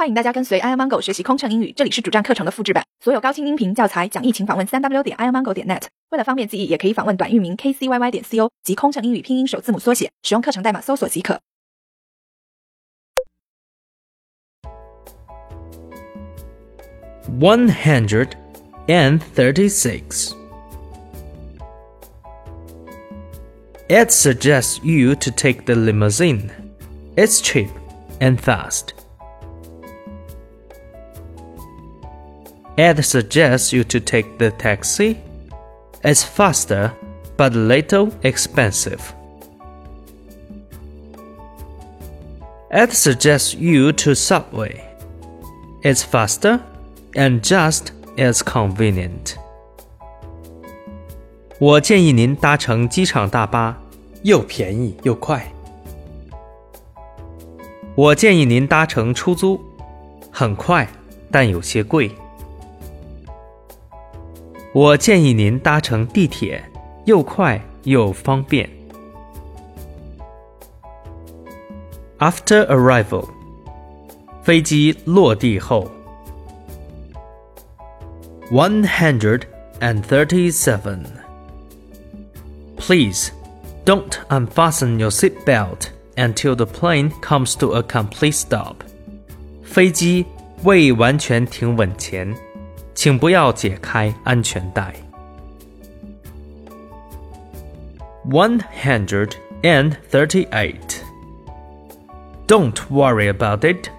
欢迎大家跟随 airmango 学习空乘英语，这里是主站课程的复制版。所有高清音频教材讲义，请访问三 w 点 airmango 点 net。为了方便记忆，也可以访问短域名 kcyy 点 co 及空乘英语拼音首字母缩写，使用课程代码搜索即可。One hundred and thirty-six. It suggests you to take the limousine. It's cheap and fast. It suggests you to take the taxi. It's faster, but a little expensive. It suggests you to Subway. It's faster and just as convenient. 我建议您搭乘机场大巴，又便宜又快。我建议您搭乘出租，很快，但有些贵。 我建议您搭乘地铁，又快又方便。After arrival，飞机落地后。One hundred and thirty-seven. Please, don't unfasten your seatbelt until the plane comes to a complete stop. 飞机未完全停稳前， 请不要解开安全带。One hundred and thirty-eight. Don't worry about it.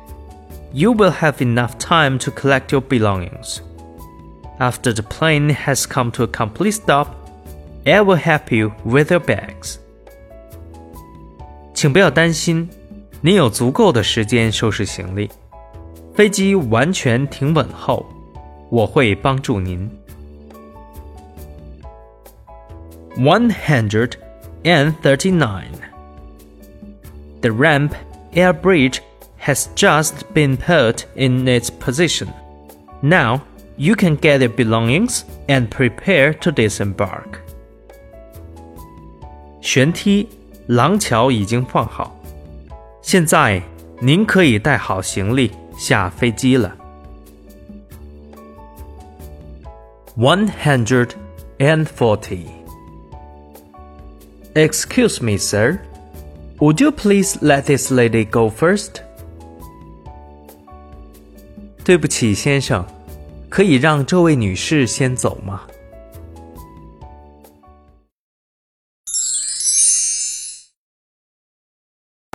You will have enough time to collect your belongings. After the plane has come to a complete stop, I will help you with your bags. 请不要担心，您有足够的时间收拾行李。飞机完全停稳后， 我会帮助您。One hundred and thirty-nine. The ramp air bridge has just been put in its position. Now you can get your belongings and prepare to disembark. 舷梯、廊桥已经放好，现在您可以带好行李下飞机了。 One hundred and forty. Excuse me, sir. Would you please let this lady go first? 对不起，先生，可以让这位女士先走吗？